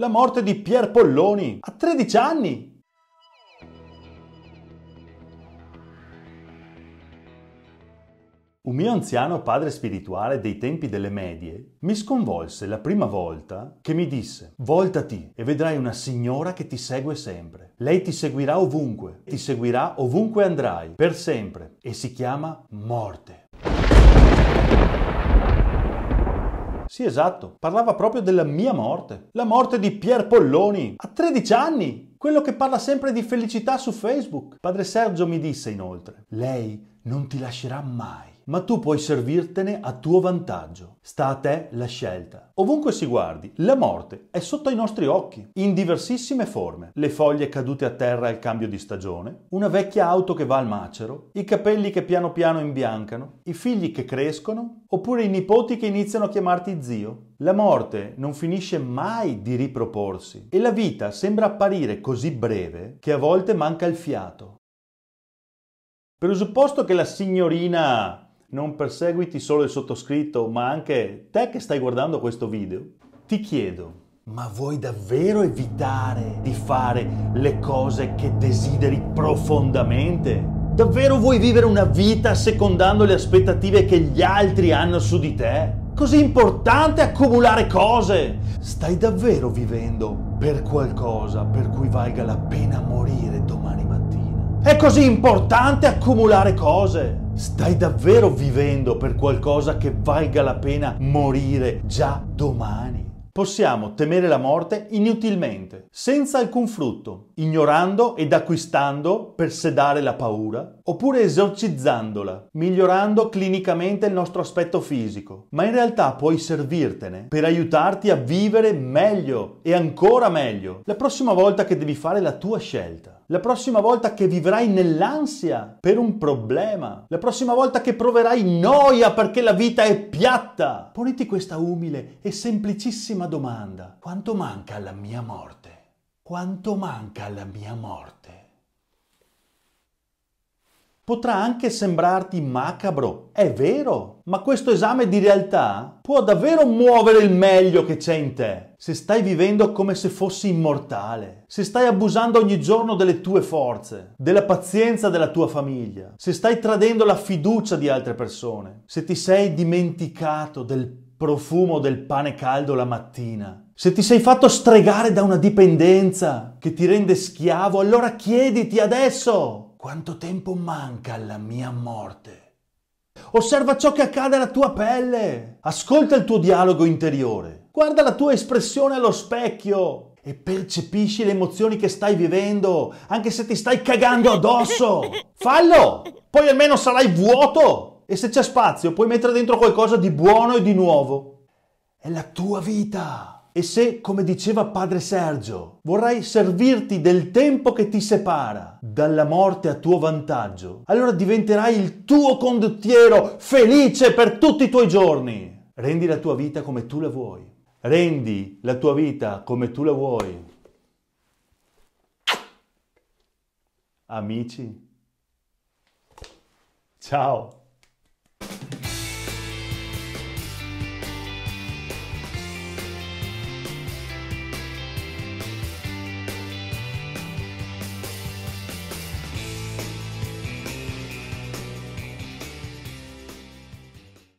La morte di Pier Polloni a 13 anni. Un mio anziano padre spirituale dei tempi delle medie mi sconvolse la prima volta che mi disse voltati e vedrai una signora che ti segue sempre. Lei ti seguirà ovunque, ti seguirà ovunque andrai, per sempre, e si chiama morte. Sì, esatto, parlava proprio della mia morte, la morte di Pier Polloni, a 13 anni, quello che parla sempre di felicità su Facebook. Padre Sergio mi disse inoltre, lei non ti lascerà mai ma tu puoi servirtene a tuo vantaggio. Sta a te la scelta. Ovunque si guardi, la morte è sotto i nostri occhi, in diversissime forme. Le foglie cadute a terra al cambio di stagione, una vecchia auto che va al macero, i capelli che piano piano imbiancano, i figli che crescono, oppure i nipoti che iniziano a chiamarti zio. La morte non finisce mai di riproporsi e la vita sembra apparire così breve che a volte manca il fiato. Presupposto che la signorina non perseguiti solo il sottoscritto, ma anche te che stai guardando questo video, ti chiedo, ma vuoi davvero evitare di fare le cose che desideri profondamente? Davvero vuoi vivere una vita secondando le aspettative che gli altri hanno su di te? Così importante accumulare cose? Stai davvero vivendo per qualcosa per cui valga la pena morire domani? È così importante accumulare cose? Stai davvero vivendo per qualcosa che valga la pena morire già domani? Possiamo temere la morte inutilmente, senza alcun frutto, ignorando ed acquistando per sedare la paura, oppure esorcizzandola, migliorando clinicamente il nostro aspetto fisico. Ma in realtà puoi servirtene per aiutarti a vivere meglio e ancora meglio la prossima volta che devi fare la tua scelta la prossima volta che vivrai nell'ansia per un problema, la prossima volta che proverai noia perché la vita è piatta, poniti questa umile e semplicissima domanda. Quanto manca alla mia morte? Quanto manca alla mia morte? Potrà anche sembrarti macabro, è vero, ma questo esame di realtà può davvero muovere il meglio che c'è in te. Se stai vivendo come se fossi immortale, se stai abusando ogni giorno delle tue forze, della pazienza della tua famiglia, se stai tradendo la fiducia di altre persone, se ti sei dimenticato del profumo del pane caldo la mattina, se ti sei fatto stregare da una dipendenza che ti rende schiavo, allora chiediti adesso quanto tempo manca alla mia morte? Osserva ciò che accade alla tua pelle. Ascolta il tuo dialogo interiore. Guarda la tua espressione allo specchio e percepisci le emozioni che stai vivendo, anche se ti stai cagando addosso. Fallo! Poi almeno sarai vuoto. E se c'è spazio, puoi mettere dentro qualcosa di buono e di nuovo. È la tua vita. E se, come diceva padre Sergio, vorrai servirti del tempo che ti separa dalla morte a tuo vantaggio, allora diventerai il tuo condottiero felice per tutti i tuoi giorni. Rendi la tua vita come tu la vuoi. Rendi la tua vita come tu la vuoi. Amici. Ciao.